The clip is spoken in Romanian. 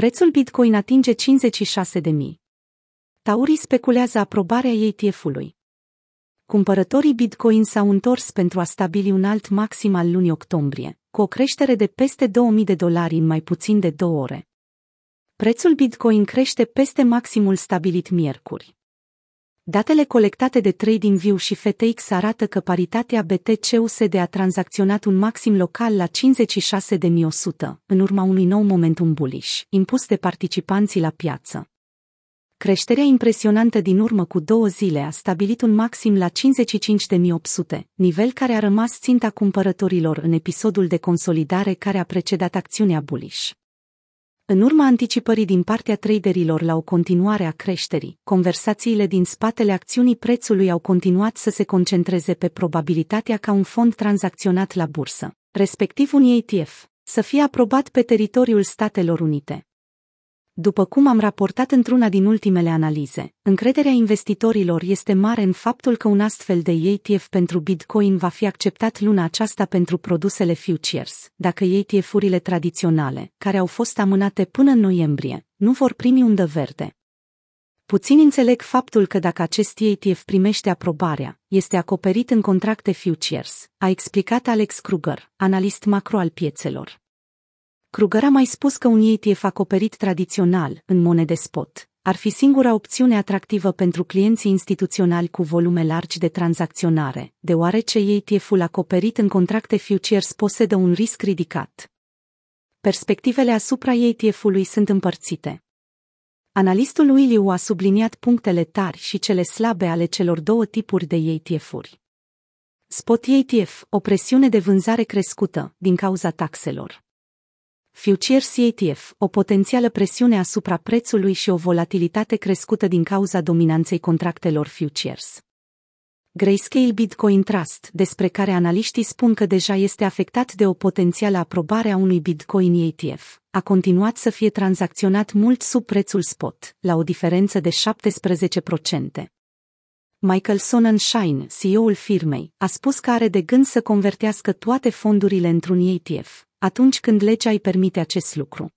Prețul Bitcoin atinge 56 de mii. Taurii speculează aprobarea ETF-ului. Cumpărătorii Bitcoin s-au întors pentru a stabili un alt maxim al lunii octombrie, cu o creștere de peste 2000 de dolari în mai puțin de două ore. Prețul Bitcoin crește peste maximul stabilit miercuri. Datele colectate de TradingView și FTX arată că paritatea BTC-USD a tranzacționat un maxim local la 56.100, în urma unui nou momentum bullish, impus de participanții la piață. Creșterea impresionantă din urmă cu două zile a stabilit un maxim la 55.800, nivel care a rămas ținta cumpărătorilor în episodul de consolidare care a precedat acțiunea bullish. În urma anticipării din partea traderilor la o continuare a creșterii, conversațiile din spatele acțiunii prețului au continuat să se concentreze pe probabilitatea ca un fond tranzacționat la bursă, respectiv un ETF, să fie aprobat pe teritoriul Statelor Unite. După cum am raportat într-una din ultimele analize, încrederea investitorilor este mare în faptul că un astfel de ETF pentru Bitcoin va fi acceptat luna aceasta pentru produsele futures, dacă ETF-urile tradiționale, care au fost amânate până în noiembrie, nu vor primi undă verde. Puțin înțeleg faptul că dacă acest ETF primește aprobarea, este acoperit în contracte futures, a explicat Alex Kruger, analist macro al piețelor. Kruger a mai spus că un ETF acoperit tradițional, în monede spot, ar fi singura opțiune atractivă pentru clienții instituționali cu volume largi de tranzacționare, deoarece ETF-ul acoperit în contracte futures posedă un risc ridicat. Perspectivele asupra ETF-ului sunt împărțite. Analistul Williu a subliniat punctele tari și cele slabe ale celor două tipuri de ETF-uri. Spot ETF, o presiune de vânzare crescută, din cauza taxelor. Futures ETF, o potențială presiune asupra prețului și o volatilitate crescută din cauza dominanței contractelor futures. Grayscale Bitcoin Trust, despre care analiștii spun că deja este afectat de o potențială aprobare a unui Bitcoin ETF, a continuat să fie tranzacționat mult sub prețul spot, la o diferență de 17%. Michael Sonnenschein, CEO-ul firmei, a spus că are de gând să convertească toate fondurile într-un ETF, atunci când legea îi permite acest lucru.